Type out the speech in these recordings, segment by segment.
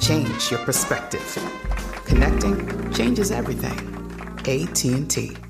Change your perspective. Connecting changes everything. AT&T.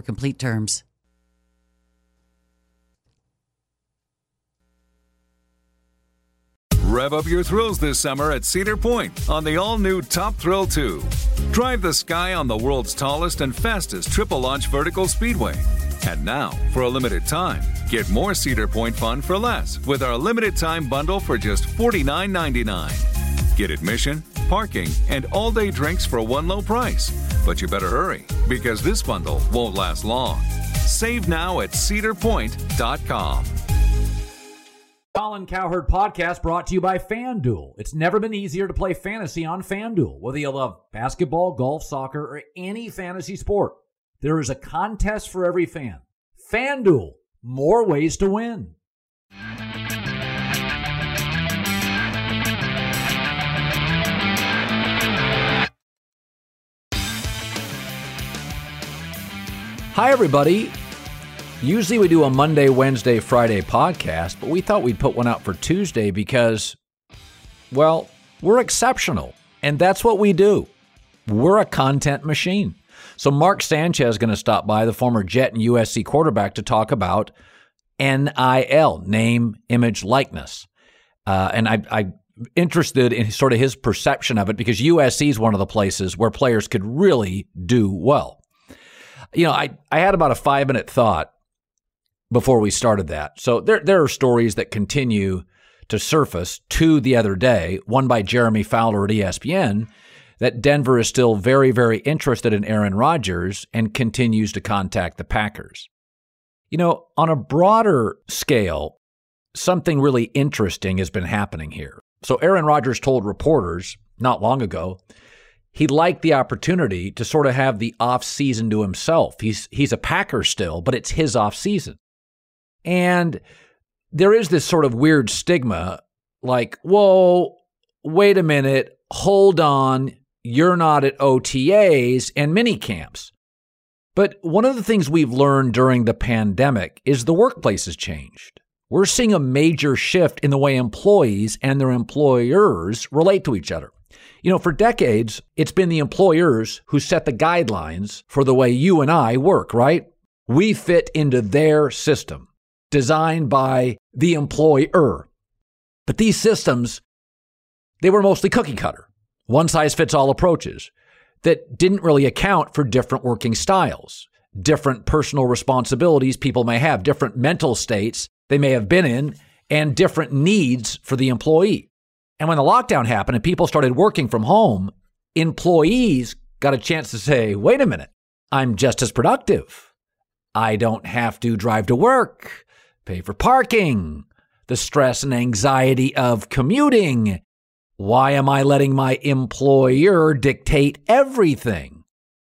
complete terms. Rev up your thrills this summer at Cedar Point on the all new Top Thrill 2. Drive the sky on the world's tallest and fastest triple launch vertical speedway. And now, for a limited time, get more Cedar Point fun for less with our limited time bundle for just $49.99. Get admission, parking, and all day drinks for one low price. But you better hurry because this bundle won't last long. Save now at cedarpoint.com. Colin Cowherd podcast brought to you by FanDuel. It's never been easier to play fantasy on FanDuel. Whether you love basketball, golf, soccer, or any fantasy sport, there is a contest for every fan. FanDuel, more ways to win. Hi, everybody. Usually we do a Monday, Wednesday, Friday podcast, but we thought we'd put one out for Tuesday because, well, we're exceptional. And that's what we do. We're a content machine. So Mark Sanchez is going to stop by, the former Jet and USC quarterback, to talk about NIL, name, image, likeness. Uh, and I, I'm interested in sort of his perception of it because USC is one of the places where players could really do well. You know, I, I had about a five minute thought before we started that. So there there are stories that continue to surface to the other day, one by Jeremy Fowler at ESPN, that Denver is still very, very interested in Aaron Rodgers and continues to contact the Packers. You know, on a broader scale, something really interesting has been happening here. So Aaron Rodgers told reporters not long ago he liked the opportunity to sort of have the off season to himself. He's he's a Packer still, but it's his off season. And there is this sort of weird stigma like, whoa, wait a minute, hold on, you're not at OTAs and mini camps. But one of the things we've learned during the pandemic is the workplace has changed. We're seeing a major shift in the way employees and their employers relate to each other. You know, for decades, it's been the employers who set the guidelines for the way you and I work, right? We fit into their system designed by the employer. But these systems, they were mostly cookie cutter, one size fits all approaches that didn't really account for different working styles, different personal responsibilities people may have, different mental states they may have been in, and different needs for the employee. And when the lockdown happened and people started working from home, employees got a chance to say, wait a minute, I'm just as productive. I don't have to drive to work, pay for parking, the stress and anxiety of commuting. Why am I letting my employer dictate everything?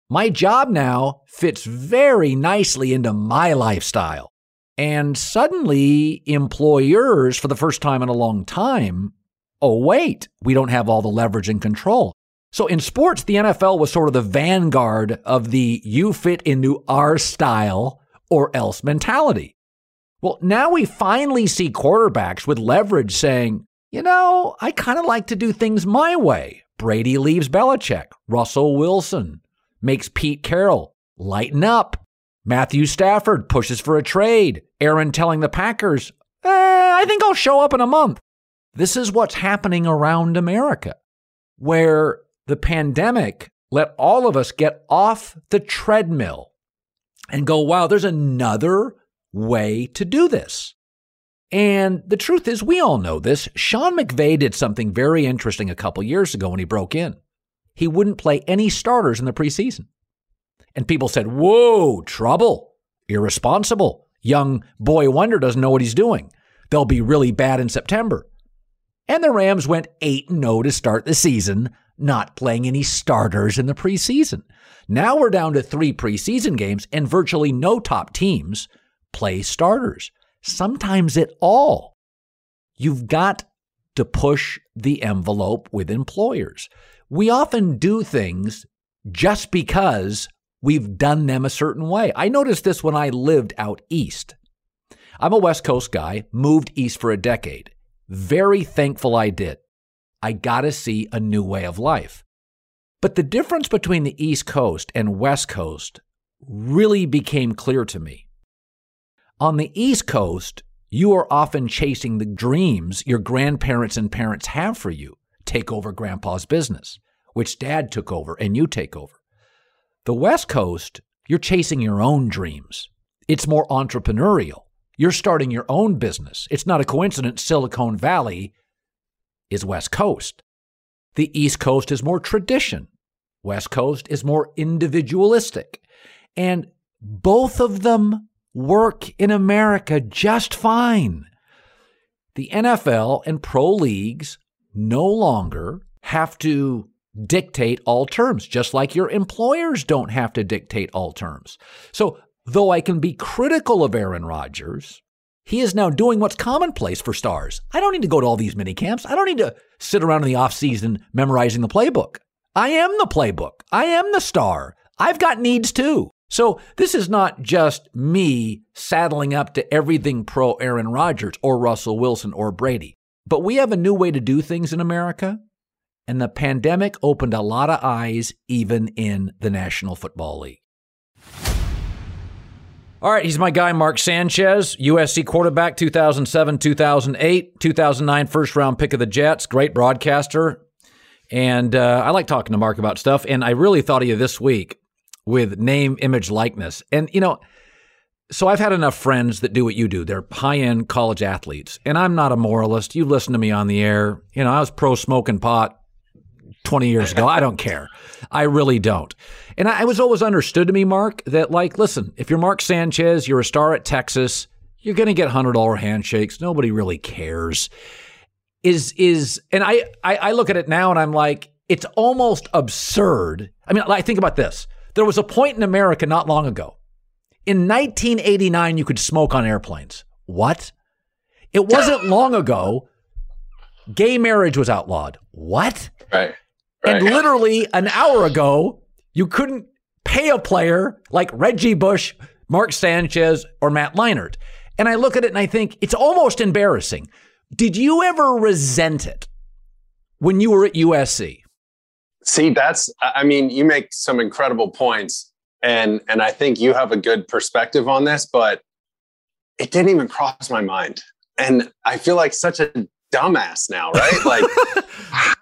My job now fits very nicely into my lifestyle. And suddenly, employers, for the first time in a long time, oh, wait, we don't have all the leverage and control. So in sports, the NFL was sort of the vanguard of the you fit into our style or else mentality. Well, now we finally see quarterbacks with leverage saying, you know, I kind of like to do things my way. Brady leaves Belichick. Russell Wilson makes Pete Carroll lighten up. Matthew Stafford pushes for a trade. Aaron telling the Packers, eh, I think I'll show up in a month. This is what's happening around America, where the pandemic let all of us get off the treadmill and go, wow, there's another way to do this. And the truth is, we all know this. Sean McVay did something very interesting a couple years ago when he broke in. He wouldn't play any starters in the preseason. And people said, whoa, trouble, irresponsible. Young boy wonder doesn't know what he's doing. They'll be really bad in September. And the Rams went 8 0 to start the season, not playing any starters in the preseason. Now we're down to three preseason games, and virtually no top teams play starters, sometimes at all. You've got to push the envelope with employers. We often do things just because we've done them a certain way. I noticed this when I lived out east. I'm a West Coast guy, moved east for a decade. Very thankful I did. I got to see a new way of life. But the difference between the East Coast and West Coast really became clear to me. On the East Coast, you are often chasing the dreams your grandparents and parents have for you. Take over grandpa's business, which dad took over and you take over. The West Coast, you're chasing your own dreams. It's more entrepreneurial. You're starting your own business. It's not a coincidence Silicon Valley is West Coast. The East Coast is more tradition. West Coast is more individualistic. And both of them work in America just fine. The NFL and pro leagues no longer have to dictate all terms, just like your employers don't have to dictate all terms. So, though I can be critical of Aaron Rodgers, he is now doing what's commonplace for stars. I don't need to go to all these mini camps. I don't need to sit around in the offseason memorizing the playbook. I am the playbook. I am the star. I've got needs too. So this is not just me saddling up to everything pro Aaron Rodgers or Russell Wilson or Brady. But we have a new way to do things in America. And the pandemic opened a lot of eyes, even in the National Football League. All right, he's my guy, Mark Sanchez, USC quarterback, 2007, 2008, 2009 first round pick of the Jets, great broadcaster. And uh, I like talking to Mark about stuff. And I really thought of you this week with name, image, likeness. And, you know, so I've had enough friends that do what you do. They're high end college athletes. And I'm not a moralist. You listen to me on the air. You know, I was pro smoking pot 20 years ago. I don't care. I really don't. And I, was always understood to me, Mark, that like, listen, if you're Mark Sanchez, you're a star at Texas, you're going to get $100 handshakes. Nobody really cares. Is, is, and I, I, I look at it now and I'm like, it's almost absurd. I mean, I think about this. There was a point in America not long ago. In 1989, you could smoke on airplanes. What? It wasn't long ago. Gay marriage was outlawed. What? Right. Right. And literally an hour ago, you couldn't pay a player like Reggie Bush, Mark Sanchez, or Matt Leinart. And I look at it and I think it's almost embarrassing. Did you ever resent it when you were at USC? See, that's I mean, you make some incredible points and and I think you have a good perspective on this, but it didn't even cross my mind. And I feel like such a dumbass now, right? Like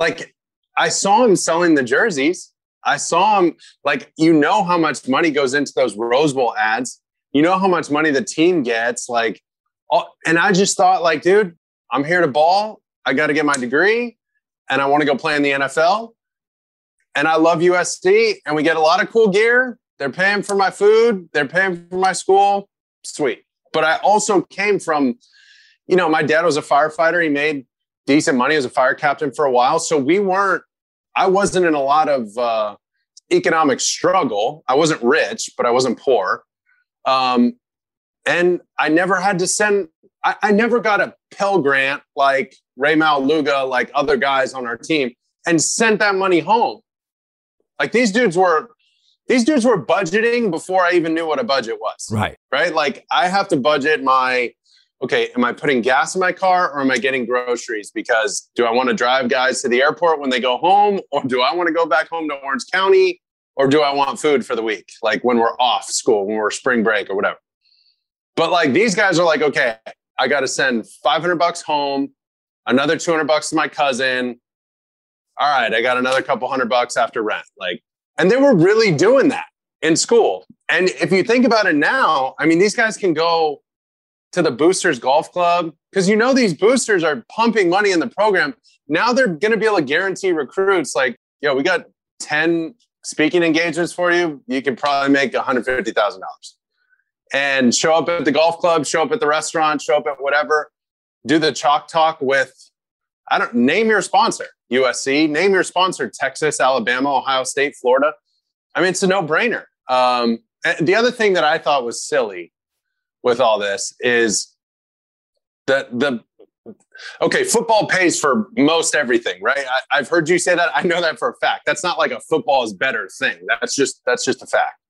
like I saw him selling the jerseys. I saw him like you know how much money goes into those Rose Bowl ads. You know how much money the team gets like and I just thought like dude, I'm here to ball. I got to get my degree and I want to go play in the NFL. And I love USC and we get a lot of cool gear. They're paying for my food, they're paying for my school. Sweet. But I also came from, you know, my dad was a firefighter. He made decent money as a fire captain for a while. So we weren't, I wasn't in a lot of uh, economic struggle. I wasn't rich, but I wasn't poor. Um, and I never had to send, I, I never got a Pell Grant, like Ray Maualuga, like other guys on our team, and sent that money home. Like these dudes were, these dudes were budgeting before I even knew what a budget was. Right. Right. Like I have to budget my, okay, am I putting gas in my car or am I getting groceries? Because do I want to drive guys to the airport when they go home, or do I want to go back home to Orange County, or do I want food for the week, like when we're off school, when we're spring break or whatever? But like these guys are like, okay, I got to send 500 bucks home, another 200 bucks to my cousin. All right, I got another couple hundred bucks after rent. Like, and they were really doing that in school. And if you think about it now, I mean, these guys can go to the boosters golf club because you know these boosters are pumping money in the program. Now they're going to be able to guarantee recruits like, yo, we got 10 speaking engagements for you. You can probably make $150,000 and show up at the golf club, show up at the restaurant, show up at whatever, do the chalk talk with, I don't name your sponsor, USC, name your sponsor, Texas, Alabama, Ohio State, Florida. I mean, it's a no brainer. Um, the other thing that I thought was silly with all this is that the okay football pays for most everything right? I, have heard you say that. I know that for a fact. That's not like a football is better thing. That's just that's just a fact.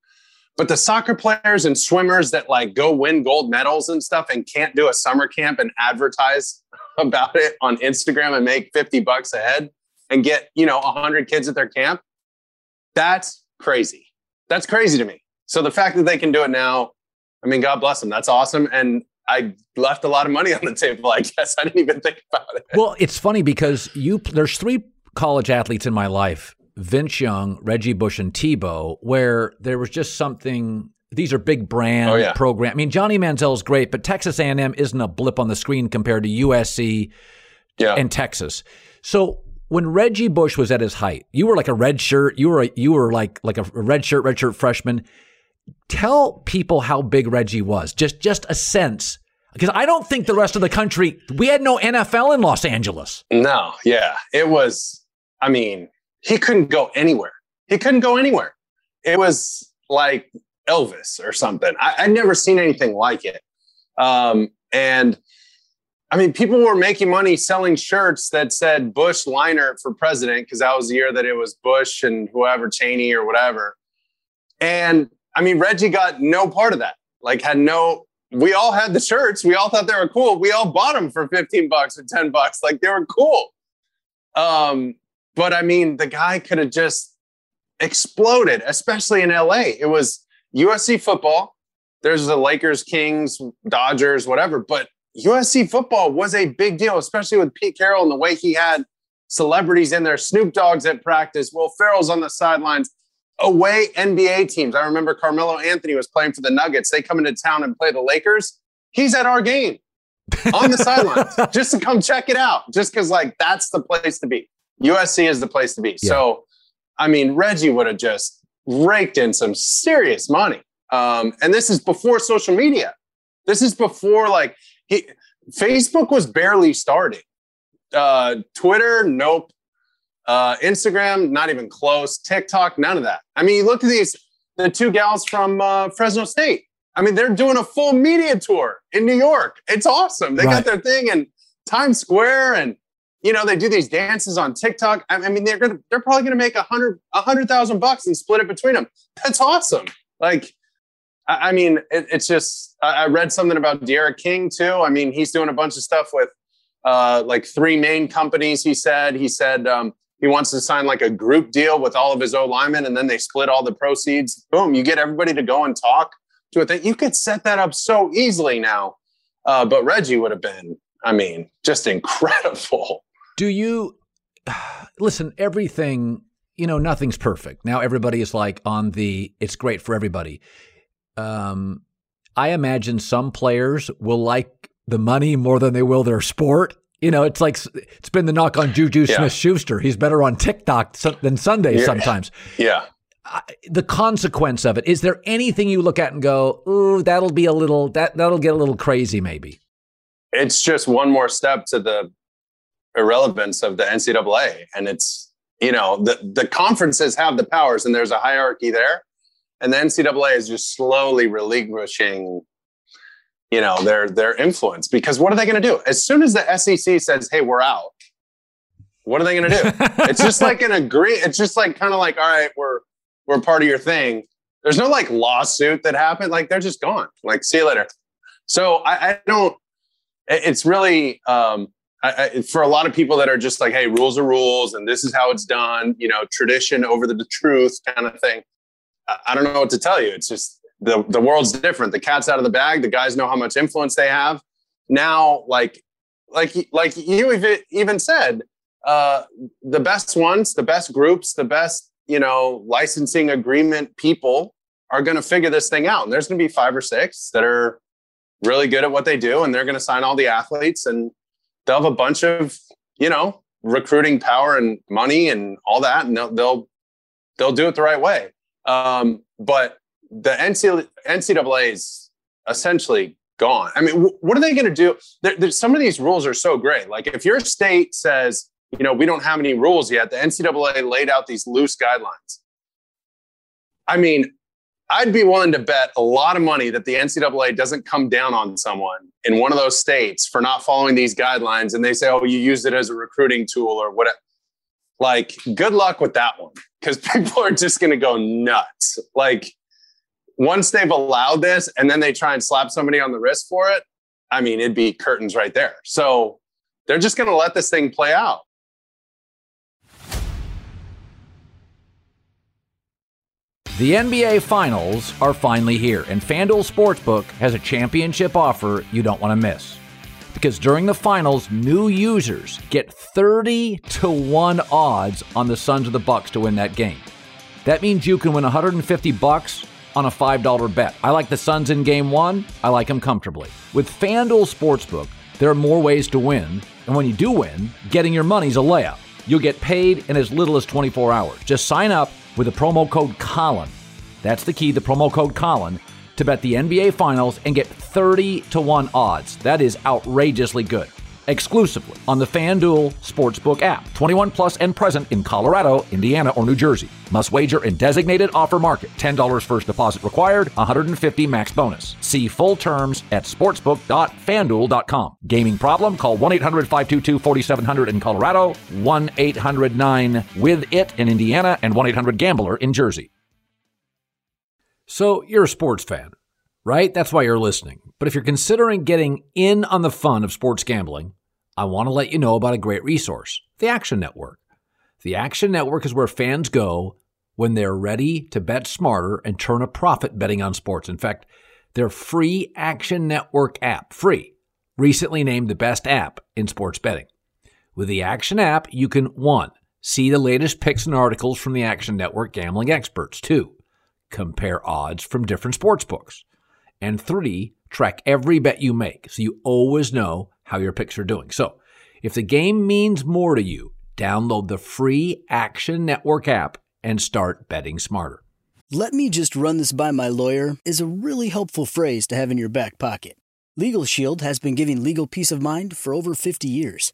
But the soccer players and swimmers that like go win gold medals and stuff and can't do a summer camp and advertise about it on Instagram and make 50 bucks a head and get, you know, 100 kids at their camp, that's crazy. That's crazy to me. So the fact that they can do it now, I mean, God bless them. That's awesome. And I left a lot of money on the table. I guess I didn't even think about it. Well, it's funny because you there's three college athletes in my life Vince Young, Reggie Bush, and Tebow, where there was just something. These are big brand oh, yeah. program. I mean, Johnny Manziel is great, but Texas A&M isn't a blip on the screen compared to USC yeah. and Texas. So when Reggie Bush was at his height, you were like a red shirt. You were a, you were like like a red shirt, red shirt freshman. Tell people how big Reggie was. Just just a sense because I don't think the rest of the country. We had no NFL in Los Angeles. No, yeah, it was. I mean, he couldn't go anywhere. He couldn't go anywhere. It was like Elvis or something. I, would never seen anything like it. Um, and I mean, people were making money selling shirts that said Bush Leinart for president because that was the year that it was Bush and whoever Cheney or whatever. And I mean, Reggie got no part of that. Like, had no. We all had the shirts. We all thought they were cool. We all bought them for fifteen bucks or ten bucks. Like they were cool. Um, but I mean, the guy could have just exploded, especially in LA. It was USC football. There's the Lakers, Kings, Dodgers, whatever. But USC football was a big deal, especially with Pete Carroll and the way he had celebrities in there. Snoop Dogg's at practice, Will Ferrell's on the sidelines. Away NBA teams. I remember Carmelo Anthony was playing for the Nuggets. They come into town and play the Lakers. He's at our game on the sidelines just to come check it out, just because, like, that's the place to be. USC is the place to be. Yeah. So, I mean, Reggie would have just raked in some serious money. Um, and this is before social media. This is before like he, Facebook was barely starting. Uh, Twitter, nope. Uh, Instagram, not even close. TikTok, none of that. I mean, you look at these the two gals from uh, Fresno State. I mean, they're doing a full media tour in New York. It's awesome. They right. got their thing in Times Square and you know, they do these dances on TikTok. I, I mean, they're gonna they're probably gonna make a hundred a hundred thousand bucks and split it between them. That's awesome. Like, I, I mean, it, it's just I, I, read something about D'Eriq King too. I mean, he's doing a bunch of stuff with uh, like three main companies. He said he said um, he wants to sign like a group deal with all of his O linemen, and then they split all the proceeds. Boom, you get everybody to go and talk to it. You could set that up so easily now. Uh, but Reggie would have been, I mean, just incredible. Do you listen? Everything, you know, nothing's perfect. Now everybody is like on the it's great for everybody. Um, I imagine some players will like the money more than they will their sport. You know, it's like it's been the knock on Juju yeah. Smith Schuster. He's better on TikTok than Sunday yeah. sometimes. Yeah. the consequence of it is there anything you look at and go, "Ooh, that'll be a little that that'll get a little crazy maybe." It's just one more step to the irrelevance of the NCAA. And it's, you know, the, the conferences have the powers and there's a hierarchy there. And the NCAA is just slowly relinquishing you know their their influence because what are they going to do? As soon as the SEC says hey we're out what are they going to do? It's just like an agree it's just like kind of like all right we're we're part of your thing. There's no like lawsuit that happened like they're just gone. Like see you later. So I, I don't it's really um I, I, for a lot of people that are just like hey rules are rules and this is how it's done you know tradition over the, the truth kind of thing I, I don't know what to tell you. It's just the the world's different. The cat's out of the bag. The guys know how much influence they have. Now, like like like you even said, uh, the best ones, the best groups, the best you know licensing agreement people are going to figure this thing out. And there's going to be five or six that are really good at what they do, and they're going to sign all the athletes, and they'll have a bunch of you know recruiting power and money and all that, and they'll they'll, they'll do it the right way. Um, but the NCAA is essentially gone. I mean, what are they going to do? There, some of these rules are so great. Like if your state says, you know, we don't have any rules yet, the NCAA laid out these loose guidelines. I mean, I'd be willing to bet a lot of money that the NCAA doesn't come down on someone in one of those states for not following these guidelines and they say, oh, you used it as a recruiting tool or whatever. Like, good luck with that one because people are just going to go nuts. Like, once they've allowed this and then they try and slap somebody on the wrist for it, I mean, it'd be curtains right there. So they're just going to let this thing play out. The NBA Finals are finally here, and FanDuel Sportsbook has a championship offer you don't want to miss. Because during the finals, new users get 30 to 1 odds on the Suns of the Bucks to win that game. That means you can win 150 bucks on a $5 bet. I like the Suns in game one. I like them comfortably. With FanDuel Sportsbook, there are more ways to win. And when you do win, getting your money's a layup. You'll get paid in as little as 24 hours. Just sign up with the promo code Colin. That's the key, the promo code Colin, to bet the NBA Finals and get 30 to 1 odds. That is outrageously good exclusively on the FanDuel Sportsbook app. 21 plus and present in Colorado, Indiana, or New Jersey. Must wager in designated offer market. $10 first deposit required, 150 max bonus. See full terms at sportsbook.fanduel.com. Gaming problem? Call 1-800-522-4700 in Colorado, 1-800-9-WITH-IT in Indiana, and 1-800-GAMBLER in Jersey. So, you're a sports fan, right? That's why you're listening. But if you're considering getting in on the fun of sports gambling, I want to let you know about a great resource the Action Network. The Action Network is where fans go when they're ready to bet smarter and turn a profit betting on sports. In fact, their free Action Network app, free, recently named the best app in sports betting. With the Action app, you can one, see the latest picks and articles from the Action Network gambling experts, two, compare odds from different sports books, and three, track every bet you make so you always know how your picks are doing. So, if the game means more to you, download the free Action Network app and start betting smarter. Let me just run this by my lawyer is a really helpful phrase to have in your back pocket. Legal Shield has been giving legal peace of mind for over 50 years.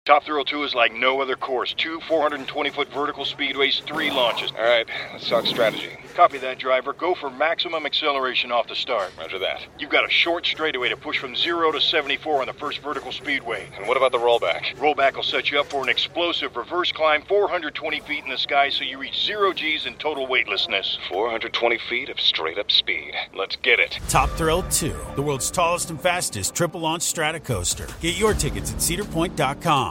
Top Thrill 2 is like no other course. Two 420-foot vertical speedways, three launches. All right, let's talk strategy. Copy that, driver. Go for maximum acceleration off the start. Roger that. You've got a short straightaway to push from 0 to 74 on the first vertical speedway. And what about the rollback? Rollback will set you up for an explosive reverse reverse climb 420 feet in the sky so you reach zero G's and total weightlessness. 420 feet of straight up speed. Let's get it. Top Thrill 2, the world's tallest and fastest triple launch strata coaster. Get your tickets at cedarpoint.com.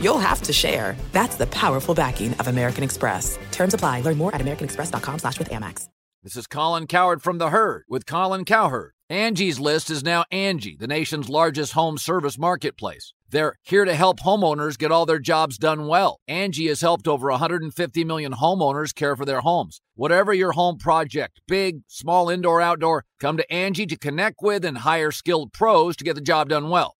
you'll have to share. That's the powerful backing of American Express. Terms apply. Learn more at americanexpress.com slash with Amex. This is Colin Cowherd from The Herd with Colin Cowherd. Angie's List is now Angie, the nation's largest home service marketplace. They're here to help homeowners get all their jobs done well. Angie has helped over 150 million homeowners care for their homes. Whatever your home project, big, small, indoor, outdoor, come to Angie to connect with and hire skilled pros to get the job done well.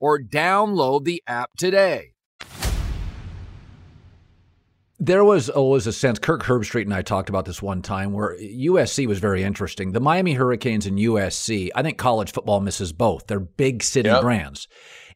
or download the app today. There was always a sense, Kirk Herbstreit and I talked about this one time where USC was very interesting. The Miami Hurricanes and USC, I think college football misses both. They're big city yep. brands.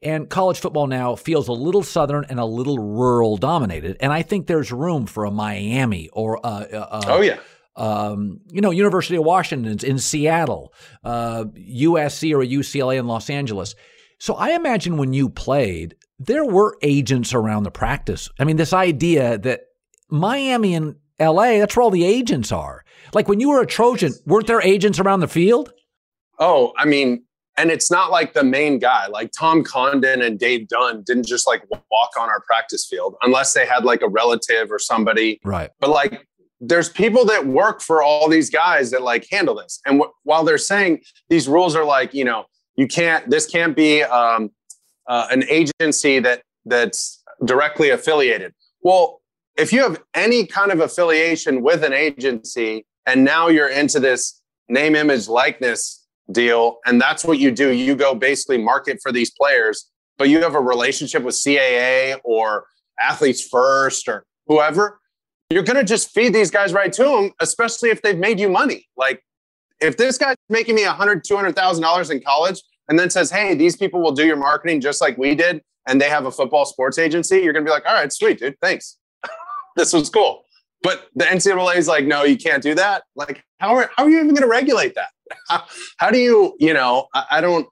And college football now feels a little southern and a little rural dominated. And I think there's room for a Miami or a, a, oh yeah. Um, you know, University of Washington's in Seattle, uh, USC or a UCLA in Los Angeles. So I imagine when you played, there were agents around the practice. I mean, this idea that Miami and LA, that's where all the agents are. Like when you were a Trojan, weren't there agents around the field? Oh, I mean, and it's not like the main guy, like Tom Condon and Dave Dunn didn't just like walk on our practice field unless they had like a relative or somebody. Right. But like there's people that work for all these guys that like handle this. And w- while they're saying these rules are like, you know, you can't, this can't be um, uh, an agency that that's directly affiliated. Well, if you have any kind of affiliation with an agency and now you're into this name, image, likeness deal, and that's what you do, you go basically market for these players, but you have a relationship with CAA or Athletes First or whoever, you're going to just feed these guys right to them, especially if they've made you money. Like if this guy's making me a hundred, two hundred thousand dollars in college, and then says, "Hey, these people will do your marketing just like we did," and they have a football sports agency, you're going to be like, "All right, sweet, dude, thanks." this was cool. But the NCAA is like, no, you can't do that. Like, how are, how are you even going to regulate that? How, how do you, you know, I, I don't,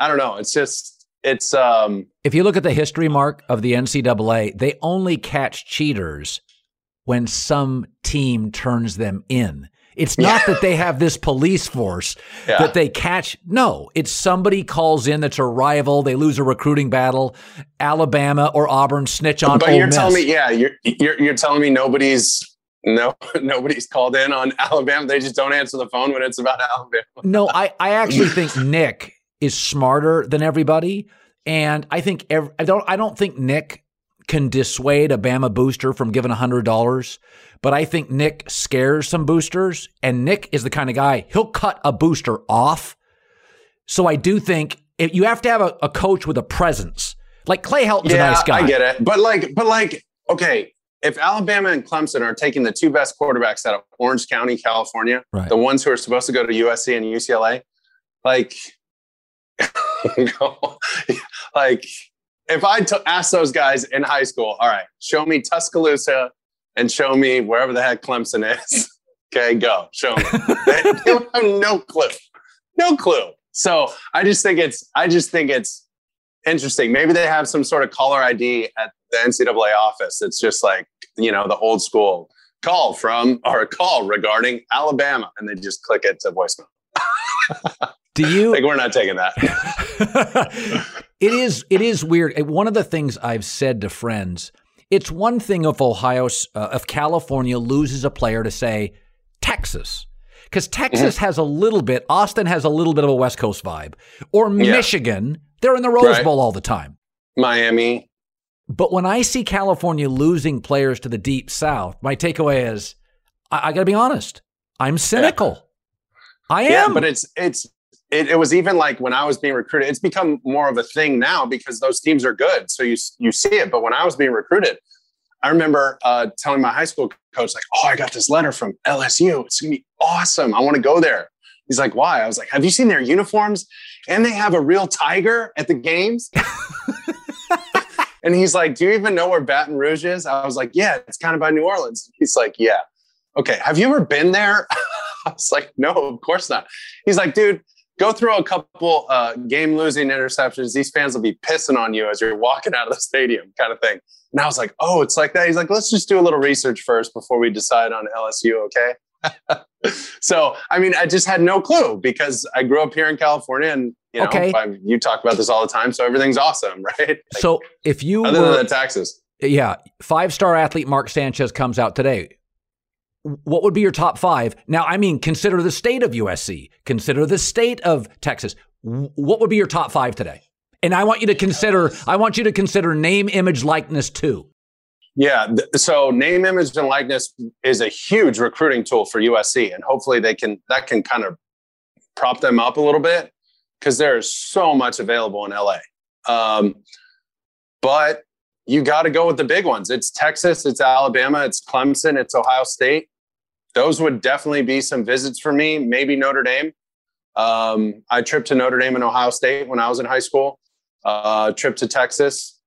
I don't know. It's just, it's, um, if you look at the history mark of the NCAA, they only catch cheaters when some team turns them in. It's not that they have this police force yeah. that they catch. No, it's somebody calls in that's a rival. They lose a recruiting battle. Alabama or Auburn snitch on. Them But Ole you're Miss. telling me, yeah, you're, you're you're telling me nobody's no nobody's called in on Alabama. They just don't answer the phone when it's about Alabama. no, I I actually think Nick is smarter than everybody, and I think every, I don't I don't think Nick can dissuade a Bama booster from giving hundred dollars but I think Nick scares some boosters, and Nick is the kind of guy he'll cut a booster off. So I do think if you have to have a, a coach with a presence. Like Clay Helton's yeah, a nice guy. I get it. But like, but like, okay, if Alabama and Clemson are taking the two best quarterbacks out of Orange County, California, right. the ones who are supposed to go to USC and UCLA, like, like if I t- asked those guys in high school, all right, show me Tuscaloosa and show me wherever the heck Clemson is. okay, go show me. they, they have no clue, no clue. So I just think it's, I just think it's interesting. Maybe they have some sort of caller ID at the NCAA office. It's just like you know the old school call from or a call regarding Alabama, and they just click it to voicemail. Do you? like we're not taking that. it is. It is weird. One of the things I've said to friends it's one thing if Ohio, uh, if California loses a player to say Texas, because Texas mm-hmm. has a little bit, Austin has a little bit of a West Coast vibe, or yeah. Michigan, they're in the Rose right. Bowl all the time. Miami. But when I see California losing players to the deep south, my takeaway is I, I got to be honest. I'm cynical. Yeah. I am. Yeah, but it's it's it, it, was even like when I was being recruited, it's become more of a thing now because those teams are good. So you you see it. But when I was being recruited, I remember uh, telling my high school coach, like, oh, I got this letter from LSU. It's gonna be awesome. I want to go there. He's like, why? I was like, have you seen their uniforms? And they have a real tiger at the games. and he's like, do you even know where Baton Rouge is? I was like, yeah, it's kind of by New Orleans. He's like, yeah. Okay. Have you ever been there? I was like, no, of course not. He's like, dude, go throw a couple uh, game losing interceptions. These fans will be pissing on you as you're walking out of the stadium, kind of thing. And I was like, oh, it's like that. He's like, let's just do a little research first before we decide on LSU, okay? so, I mean, I just had no clue because I grew up here in California and, you know, Okay. I, you talk about this all the time. So everything's awesome, right? So if you Other were, than the taxes. yeah, five star athlete Mark Sanchez comes out today. What would be your top five? Now, I mean, consider the state of USC, consider the state of Texas. What would be your top five today? And I want you to consider. I want you to consider name, image, likeness too. Yeah. So name, image, and likeness is a huge recruiting tool for USC, and hopefully they can that can kind of prop them up a little bit because there is so much available in LA. Um, but you got to go with the big ones. It's Texas, it's Alabama, it's Clemson, it's Ohio State. Those would definitely be some visits for me. Maybe Notre Dame. Um, I tripped to Notre Dame and Ohio State when I was in high school. Uh, trip to Texas,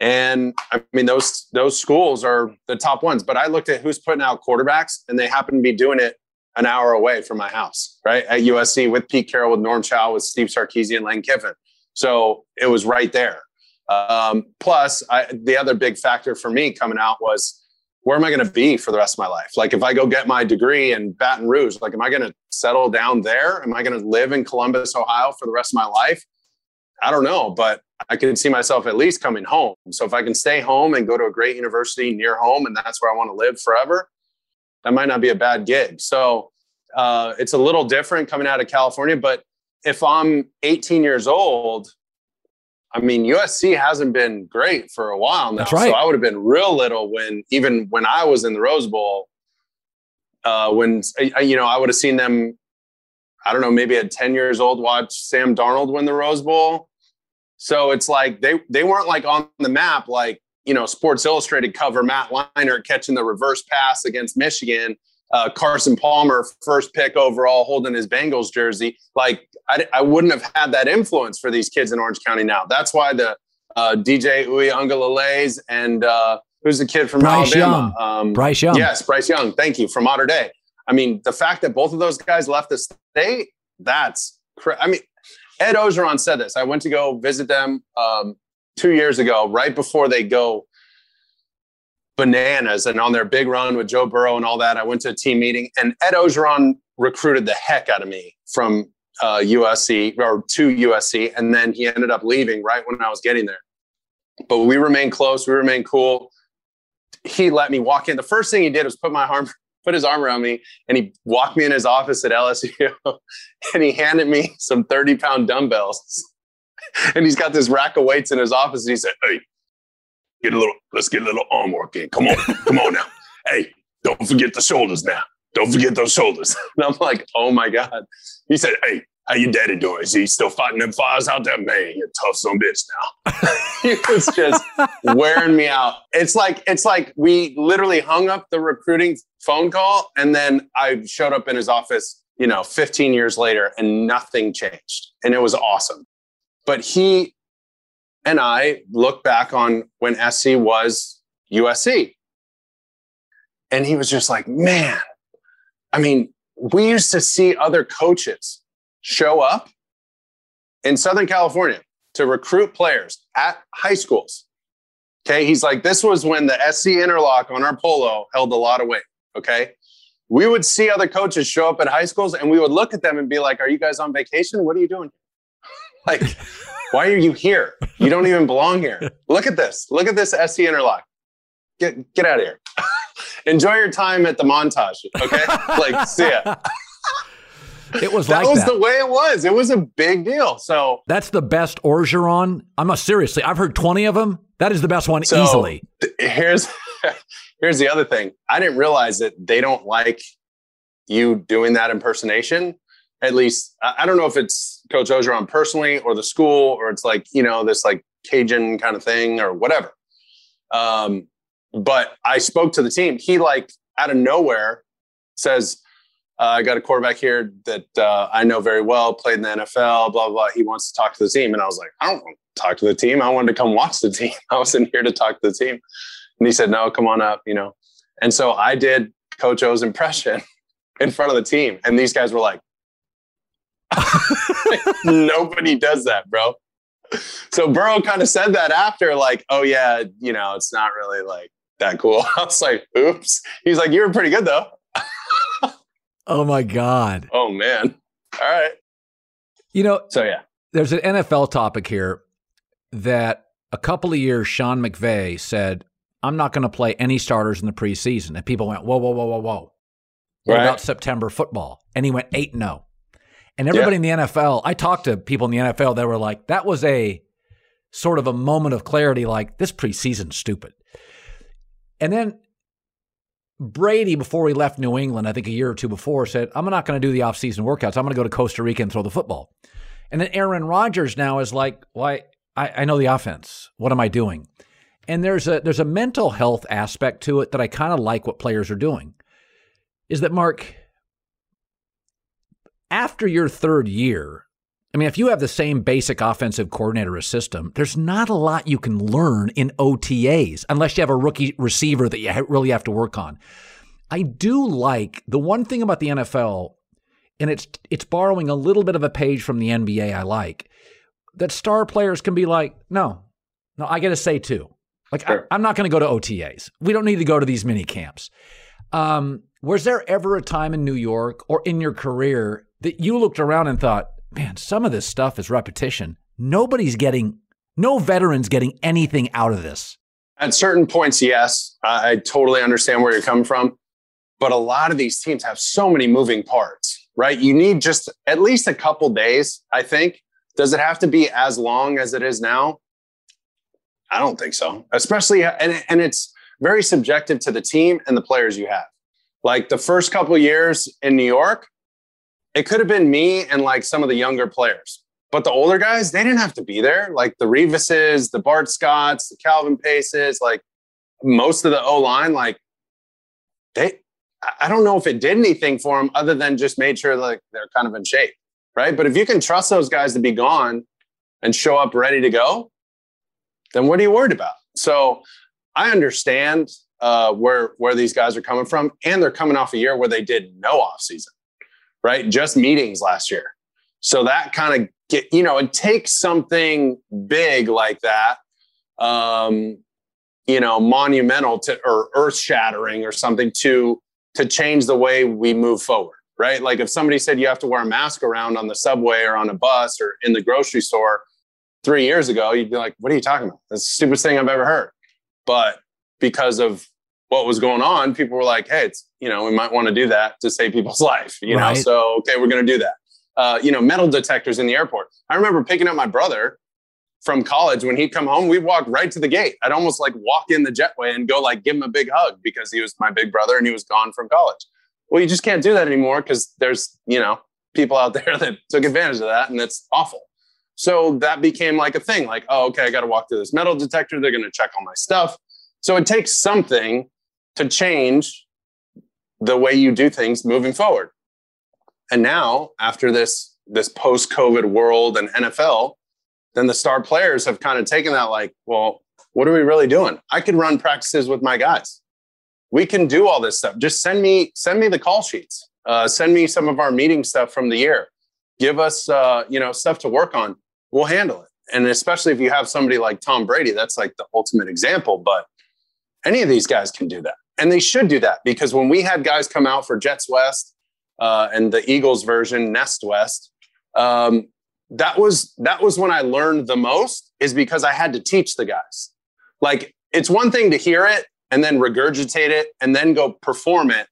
and I mean those those schools are the top ones. But I looked at who's putting out quarterbacks, and they happen to be doing it an hour away from my house, right at USC with Pete Carroll, with Norm Chow, with Steve Sarkisian, Lane Kiffin. So it was right there. Um, plus, I, the other big factor for me coming out was where am I going to be for the rest of my life? Like, if I go get my degree in Baton Rouge, like, am I going to settle down there? Am I going to live in Columbus, Ohio for the rest of my life? I don't know, but I can see myself at least coming home. So if I can stay home and go to a great university near home, and that's where I want to live forever, that might not be a bad gig. So uh, it's a little different coming out of California. But if I'm 18 years old, I mean, USC hasn't been great for a while now. That's right. So I would have been real little when, even when I was in the Rose Bowl, uh, when, uh, you know, I would have seen them, I don't know, maybe at 10 years old, watch Sam Darnold win the Rose Bowl. So it's like they, they weren't like on the map, like, you know, Sports Illustrated cover Matt Leinart catching the reverse pass against Michigan. Uh, Carson Palmer, first pick overall, holding his Bengals jersey. Like, I, I wouldn't have had that influence for these kids in Orange County now. That's why the uh, DJ Uiagalelei and uh, who's the kid from Bryce Alabama? Um, Bryce Young. Yes, Bryce Young. Thank you from Mater Dei. I mean, the fact that both of those guys left the state, that's, cra- I mean, Ed Orgeron said this. I went to go visit them um, two years ago, right before they go bananas and on their big run with Joe Burrow and all that. I went to a team meeting, and Ed Orgeron recruited the heck out of me from uh, USC or to USC, and then he ended up leaving right when I was getting there. But we remained close. We remained cool. He let me walk in. The first thing he did was put my arm, put his arm around me, and he walked me in his office at LSU, and he handed me some thirty pound dumbbells. and he's got this rack of weights in his office, and he said, "Hey, get a little. Let's get a little arm work in. Come on, come on now. Hey, don't forget the shoulders now. Don't forget those shoulders." And I'm like, "Oh my god." He said, "Hey." How your daddy doing? Is he still fighting them fires out there? Man, you're tough son bitch now. he was just wearing me out. It's like it's like we literally hung up the recruiting phone call and then I showed up in his office, you know, 15 years later and nothing changed. And it was awesome. But he and I look back on when SC was USC. And he was just like, man, I mean, we used to see other coaches show up in Southern California to recruit players at high schools. Okay. He's like, this was when the SC interlock on our polo held a lot of weight. Okay. We would see other coaches show up at high schools and we would look at them and be like, are you guys on vacation? What are you doing? like, why are you here? You don't even belong here. Look at this. Look at this SC interlock. Get, get out of here. Enjoy your time at the montage. Okay. like, see ya. It was that like was that. the way it was. It was a big deal. So That's the best Orgeron. I'm not seriously. I've heard 20 of them. That is the best one So easily. th- here's here's the other thing. I didn't realize that they don't like you doing that impersonation. At least I I don't know if it's Coach Orgeron personally or the school or it's like you know this like Cajun kind of thing or whatever. Um, but I spoke to the team. He like out of nowhere says, uh, I got a quarterback here that uh, I know very well, played in the NFL, blah, blah, He wants to talk to the team. And I was like, I don't want to talk to the team. I wanted to come watch the team. I wasn't here to talk to the team. And he said, No, come on up, you know. And so I did Coach O's impression in front of the team. And these guys were like, Nobody does that, bro. So Burrow kind of said that after, like, oh yeah, you know, it's not really like that cool. I was like, oops. He's like, you were pretty good though. oh my God. Oh man. All right. You know, so yeah. There's an NFL topic here that a couple of years Sean McVay said, I'm not going to play any starters in the preseason. And people went, whoa, whoa, whoa, whoa, whoa. What right. about September football? And he went 8 0. And everybody yeah. in the NFL, I talked to people in the NFL that were like, that was a sort of a moment of clarity, like, this preseason's stupid. And then Brady, before he left New England, I think a year or two before, said, I'm not going to do the offseason workouts. I'm going to go to Costa Rica and throw the football. And then Aaron Rodgers now is like, why? Well, I, I know the offense. What am I doing? And there's a there's a mental health aspect to it that I kind of like what players are doing. Is that Mark? After your third year, I mean, if you have the same basic offensive coordinator as system, there's not a lot you can learn in OTAs unless you have a rookie receiver that you really have to work on. I do like the one thing about the NFL, and it's it's borrowing a little bit of a page from the NBA. I like that star players can be like, no, no, I got to say too. Like sure. I, am not going to go to OTAs. We don't need to go to these mini camps. Um, was there ever a time in New York or in your career that you looked around and thought, man, some of this stuff is repetition. Nobody's getting, no veterans getting anything out of this. At certain points, yes, I totally understand where you're coming from. But a lot of these teams have so many moving parts, right? You need just at least a couple days, I think. Does it have to be as long as it is now? I don't think so. Especially, and, and it's very subjective to the team and the players you have. Like the first couple years in New York, it could have been me and like some of the younger players. But the older guys, they didn't have to be there. Like the Revises, the Bart Scotts, the Calvin Paces, like most of the O line, like they, I don't know if it did anything for them other than just made sure like they're kind of in shape, right? But if you can trust those guys to be gone and show up ready to go, then what are you worried about? So I understand uh, where where these guys are coming from, and they're coming off a year where they did no off season right? Just meetings last year. So that kind of get, you know, it takes something big like that, um, you know, monumental to or earth shattering or something to to change the way we move forward, right? Like if somebody said you have to wear a mask around on the subway or on a bus or in the grocery store three years ago, you'd be like, "What are you talking about? That's the stupidest thing I've ever heard." But because of what was going on, people were like, "Hey, it's you know we might want to do that to save people's life." You right. know, so okay, we're going to do that. Uh, you know, metal detectors in the airport. I remember picking up my brother from college when he'd come home. We'd walk right to the gate. I'd almost like walk in the jetway and go like give him a big hug because he was my big brother and he was gone from college. Well, you just can't do that anymore because there's you know people out there that took advantage of that, and it's awful. So that became like a thing. Like, oh, okay, I got to walk through this metal detector. They're going to check all my stuff. So it takes something to change the way you do things moving forward. And now, after this this post COVID world and NFL, then the star players have kind of taken that like, well, what are we really doing? I could run practices with my guys. We can do all this stuff. Just send me send me the call sheets. Uh, send me some of our meeting stuff from the year. Give us uh, you know stuff to work on. We'll handle it. And especially if you have somebody like Tom Brady, that's like the ultimate example. But any of these guys can do that and they should do that because when we had guys come out for Jets West uh, and the Eagles version Nest West, um, that was that was when I learned the most. Is because I had to teach the guys. Like it's one thing to hear it and then regurgitate it and then go perform it,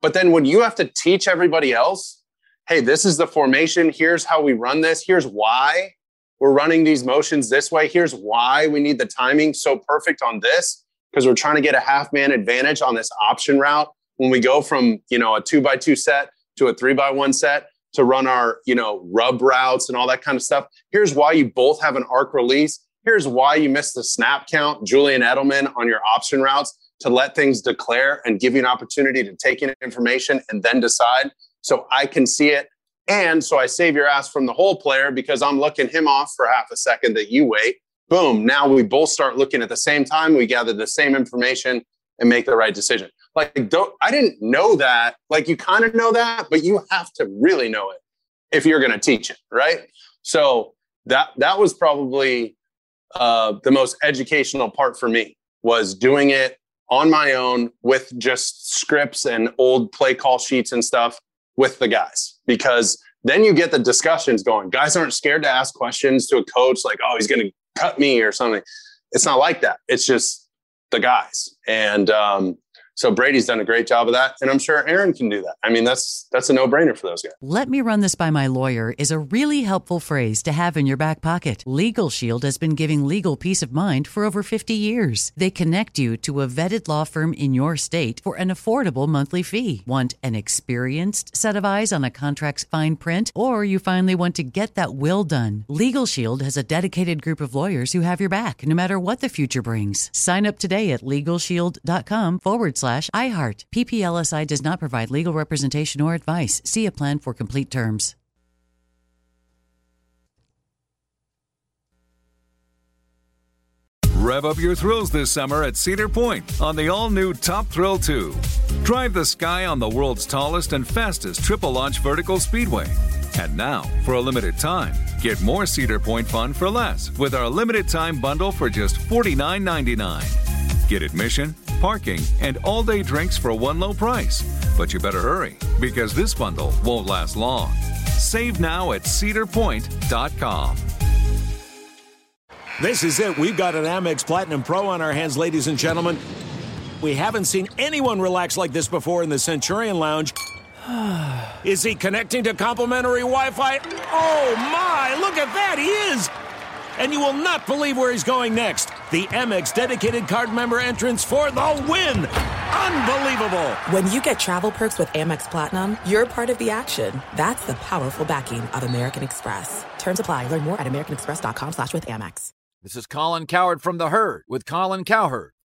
but then when you have to teach everybody else, hey, this is the formation. Here's how we run this. Here's why we're running these motions this way. Here's why we need the timing so perfect on this because we're trying to get a half man advantage on this option route when we go from you know a two by two set to a three by one set to run our you know rub routes and all that kind of stuff here's why you both have an arc release here's why you missed the snap count julian edelman on your option routes to let things declare and give you an opportunity to take in information and then decide so I can see it. And so I save your ass from the whole player because I'm looking him off for half a second that you wait. Boom. Now we both start looking at the same time. We gather the same information and make the right decision. Like, don't, I didn't know that. Like, you kind of know that, but you have to really know it if you're going to teach it. Right. So that, that was probably uh, the most educational part for me was doing it on my own with just scripts and old play call sheets and stuff with the guys because then you get the discussions going. Guys aren't scared to ask questions to a coach like, oh, he's going to cut me or something. It's not like that. It's just the guys. And um, so Brady's done a great job of that, and I'm sure Aaron can do that. I mean, that's that's a no-brainer for those guys. Let me run this by my lawyer is a really helpful phrase to have in your back pocket. Legal Shield has been giving legal peace of mind for over 50 years. They connect you to a vetted law firm in your state for an affordable monthly fee. Want an experienced set of eyes on a contract's fine print, or you finally want to get that will done? Legal Shield has a dedicated group of lawyers who have your back, no matter what the future brings. Sign up today at LegalShield.com forward slash iHeart. PPLSI does not provide legal representation or advice. See a plan for complete terms. Rev up your thrills this summer at Cedar Point on the all new Top Thrill 2. Drive the sky on the world's tallest and fastest triple launch vertical speedway. And now, for a limited time, get more Cedar Point fun for less with our limited time bundle for just $49.99. Get admission, parking, and all day drinks for one low price. But you better hurry because this bundle won't last long. Save now at cedarpoint.com. This is it. We've got an Amex Platinum Pro on our hands, ladies and gentlemen. We haven't seen anyone relax like this before in the Centurion Lounge. Is he connecting to complimentary Wi Fi? Oh my, look at that, he is! And you will not believe where he's going next. The Amex dedicated card member entrance for the win! Unbelievable! When you get travel perks with Amex Platinum, you're part of the action. That's the powerful backing of American Express. Terms apply. Learn more at americanexpress.com slash with Amex. This is Colin Cowherd from The Herd with Colin Cowherd.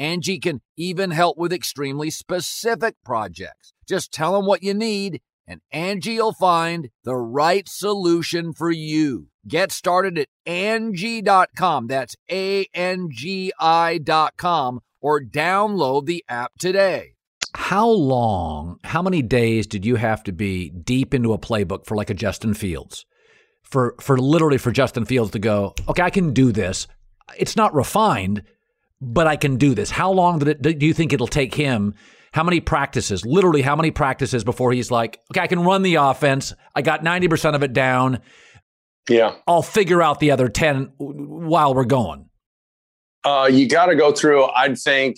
Angie can even help with extremely specific projects. Just tell them what you need and Angie'll find the right solution for you. Get started at Angie.com. That's A N G I.com or download the app today. How long, how many days did you have to be deep into a playbook for like a Justin Fields? For for literally for Justin Fields to go, okay, I can do this. It's not refined, but I can do this. How long did it, do you think it'll take him? How many practices, literally, how many practices before he's like, okay, I can run the offense. I got 90% of it down. Yeah. I'll figure out the other 10 while we're going. Uh, you got to go through, I'd think,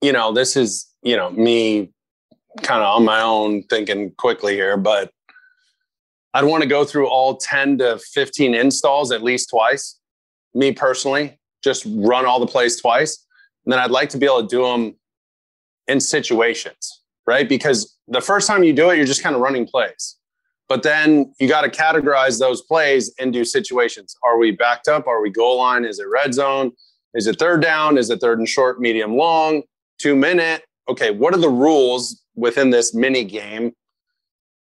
you know, this is, you know, me kind of on my own thinking quickly here, but I'd want to go through all 10 to 15 installs at least twice, me personally just run all the plays twice. And then I'd like to be able to do them in situations, right? Because the first time you do it, you're just kind of running plays. But then you got to categorize those plays into situations. Are we backed up? Are we goal line? Is it red zone? Is it third down? Is it third and short, medium, long, two minute? Okay, what are the rules within this mini game?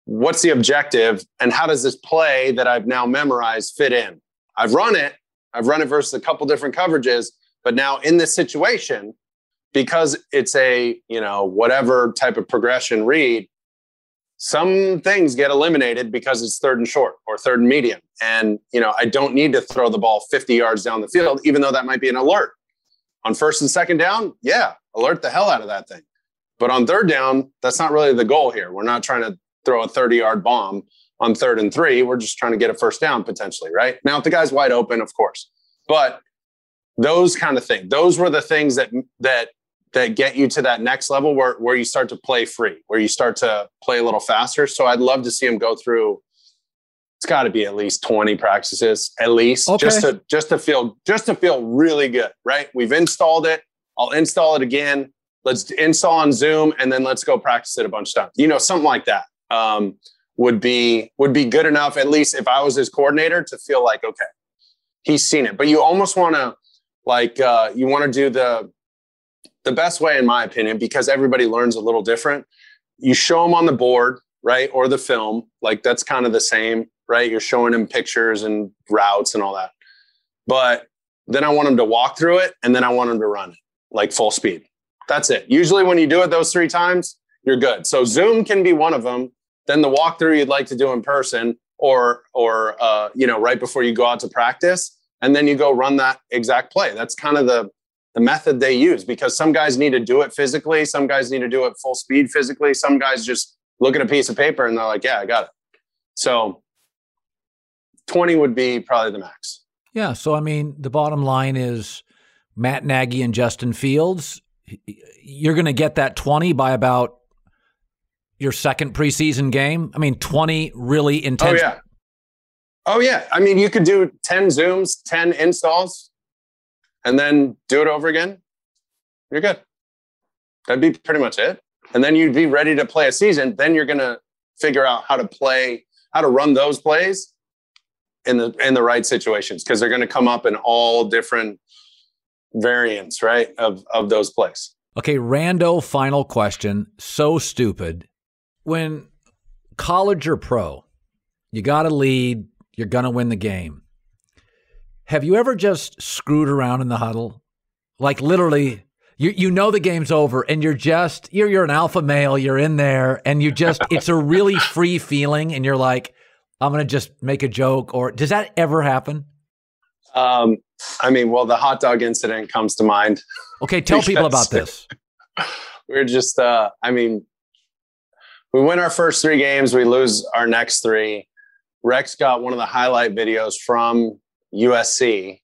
What's the objective? And how does this play that I've now memorized fit in? I've run it, I've run it versus a couple different coverages, but now in this situation, because it's a, you know, whatever type of progression read, some things get eliminated because it's third and short or third and medium. And, you know, I don't need to throw the ball 50 yards down the field, even though that might be an alert. On first and second down, yeah, alert the hell out of that thing. But on third down, that's not really the goal here. We're not trying to throw a 30 yard bomb on third and three. We're just trying to get a first down potentially, right? Now, if the guy's wide open, of course. But those kind of things, those were the things that, that that get you to that next level where, where you start to play free, where you start to play a little faster. So I'd love to see him go through. It's got to be at least 20 practices, at least okay. just to just to feel just to feel really good, right? We've installed it. I'll install it again. Let's install on Zoom and then let's go practice it a bunch of times. You know, something like that um, would be would be good enough. At least if I was his coordinator to feel like okay, he's seen it. But you almost want to like uh, you want to do the the best way, in my opinion, because everybody learns a little different. You show them on the board, right, or the film, like that's kind of the same, right? You're showing them pictures and routes and all that. But then I want them to walk through it, and then I want them to run it like full speed. That's it. Usually, when you do it those three times, you're good. So Zoom can be one of them. Then the walkthrough you'd like to do in person, or or uh, you know right before you go out to practice, and then you go run that exact play. That's kind of the the method they use because some guys need to do it physically, some guys need to do it full speed physically, some guys just look at a piece of paper and they're like, "Yeah, I got it." So 20 would be probably the max. Yeah, so I mean, the bottom line is Matt Nagy and Justin Fields, you're going to get that 20 by about your second preseason game. I mean, 20 really intense. Oh yeah. Oh yeah. I mean, you could do 10 zooms, 10 installs and then do it over again, you're good. That'd be pretty much it. And then you'd be ready to play a season. Then you're going to figure out how to play, how to run those plays in the in the right situations because they're going to come up in all different variants, right, of of those plays. Okay, rando final question. So stupid. When college or pro, you got to lead, you're going to win the game. Have you ever just screwed around in the huddle? Like literally, you you know the game's over and you're just you're you're an alpha male, you're in there and you just it's a really free feeling and you're like I'm going to just make a joke or does that ever happen? Um I mean, well the hot dog incident comes to mind. Okay, tell people about this. We're just uh I mean we win our first 3 games, we lose our next 3. Rex got one of the highlight videos from USC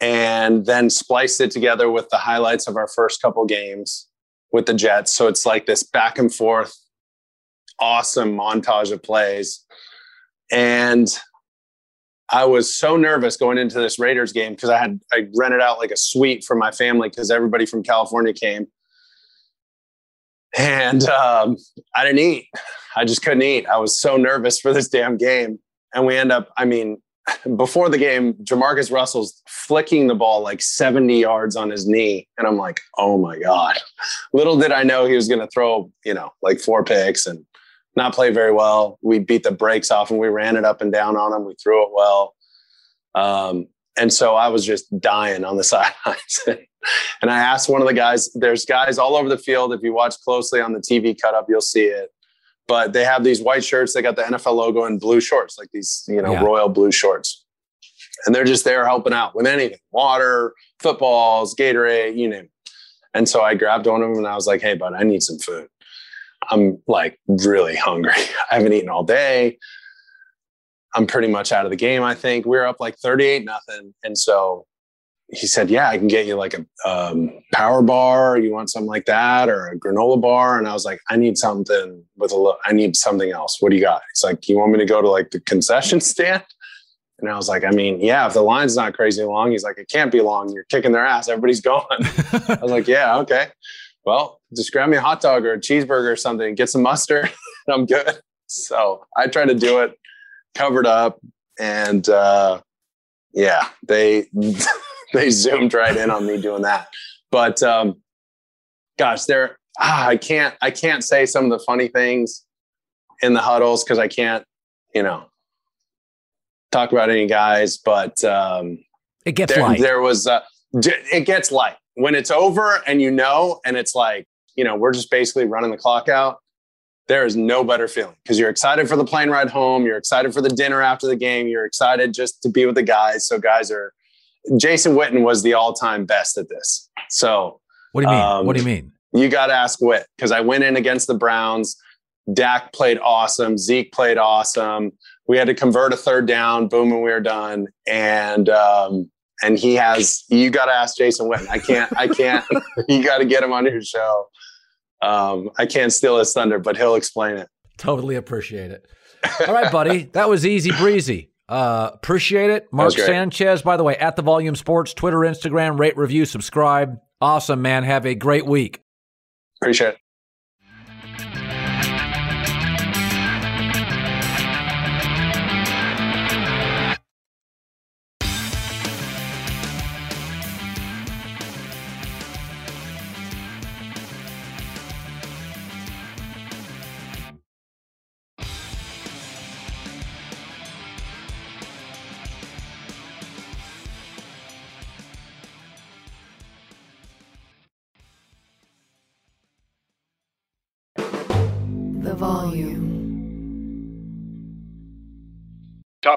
and then spliced it together with the highlights of our first couple games with the Jets. So it's like this back and forth, awesome montage of plays. And I was so nervous going into this Raiders game because I had I rented out like a suite for my family because everybody from California came. And um, I didn't eat. I just couldn't eat. I was so nervous for this damn game. And we end up, I mean, before the game, JaMarcus Russell's flicking the ball like 70 yards on his knee. And I'm like, oh my God. Little did I know he was going to throw, you know, like four picks and not play very well. We beat the brakes off and we ran it up and down on him. We threw it well. Um, and so I was just dying on the sidelines. and I asked one of the guys, there's guys all over the field. If you watch closely on the TV cut up, you'll see it but they have these white shirts. They got the NFL logo and blue shorts, like these, you know, yeah. royal blue shorts. And they're just there helping out with anything water, footballs, Gatorade, you name it. And so I grabbed one of them and I was like, hey, bud, I need some food. I'm like really hungry. I haven't eaten all day. I'm pretty much out of the game, I think. We are up like 38 nothing. And so he said, "Yeah, I can get you like a um, power bar. You want something like that, or a granola bar?" And I was like, "I need something with a little. I need something else. What do you got?" He's like, "You want me to go to like the concession stand?" And I was like, "I mean, yeah, if the line's not crazy long." He's like, "It can't be long. You're kicking their ass. Everybody's gone. I was like, "Yeah, okay. Well, just grab me a hot dog or a cheeseburger or something. Get some mustard, and I'm good." So I tried to do it, covered up, and uh, yeah, they. they zoomed right in on me doing that. But um, gosh, there ah, I can't I can't say some of the funny things in the huddles because I can't, you know, talk about any guys. But um, it gets there, light. There was uh, it gets light when it's over and you know, and it's like you know we're just basically running the clock out. There is no better feeling because you're excited for the plane ride home. You're excited for the dinner after the game. You're excited just to be with the guys. So guys are, Jason Witten was the all time best at this. So what do you mean? Um, what do you mean? You got to ask Witt because I went in against the Browns. Dak played awesome. Zeke played awesome. We had to convert a third down. Boom, and we were done. And um, and he has. You got to ask Jason Witten. I can't. I can't. you got to get him on your show. Um, I can't steal his thunder, but he'll explain it. Totally appreciate it. All right, buddy. That was easy breezy. Uh, appreciate it. Mark Sanchez, by the way, at the Volume Sports, Twitter, Instagram, rate, review, subscribe. Awesome, man. Have a great week. Appreciate it.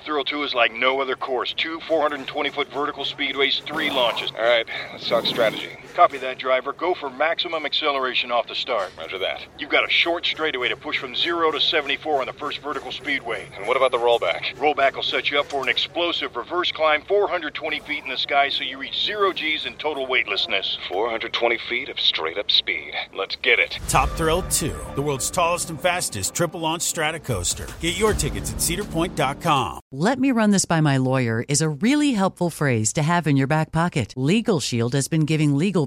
Top Thrill 2 is like no other course. Two 420 foot vertical speedways, three launches. All right, let's talk strategy. Copy that, driver. Go for maximum acceleration off the start. Roger that. You've got a short straightaway to push from 0 to 74 on the first vertical speedway. And what about the rollback? Rollback will set you up for an explosive reverse climb 420 feet in the sky so you reach 0 G's in total weightlessness. 420 feet of straight up speed. Let's get it. Top Thrill 2, the world's tallest and fastest triple launch strata coaster. Get your tickets at cedarpoint.com. Let me run this by my lawyer is a really helpful phrase to have in your back pocket. Legal Shield has been giving legal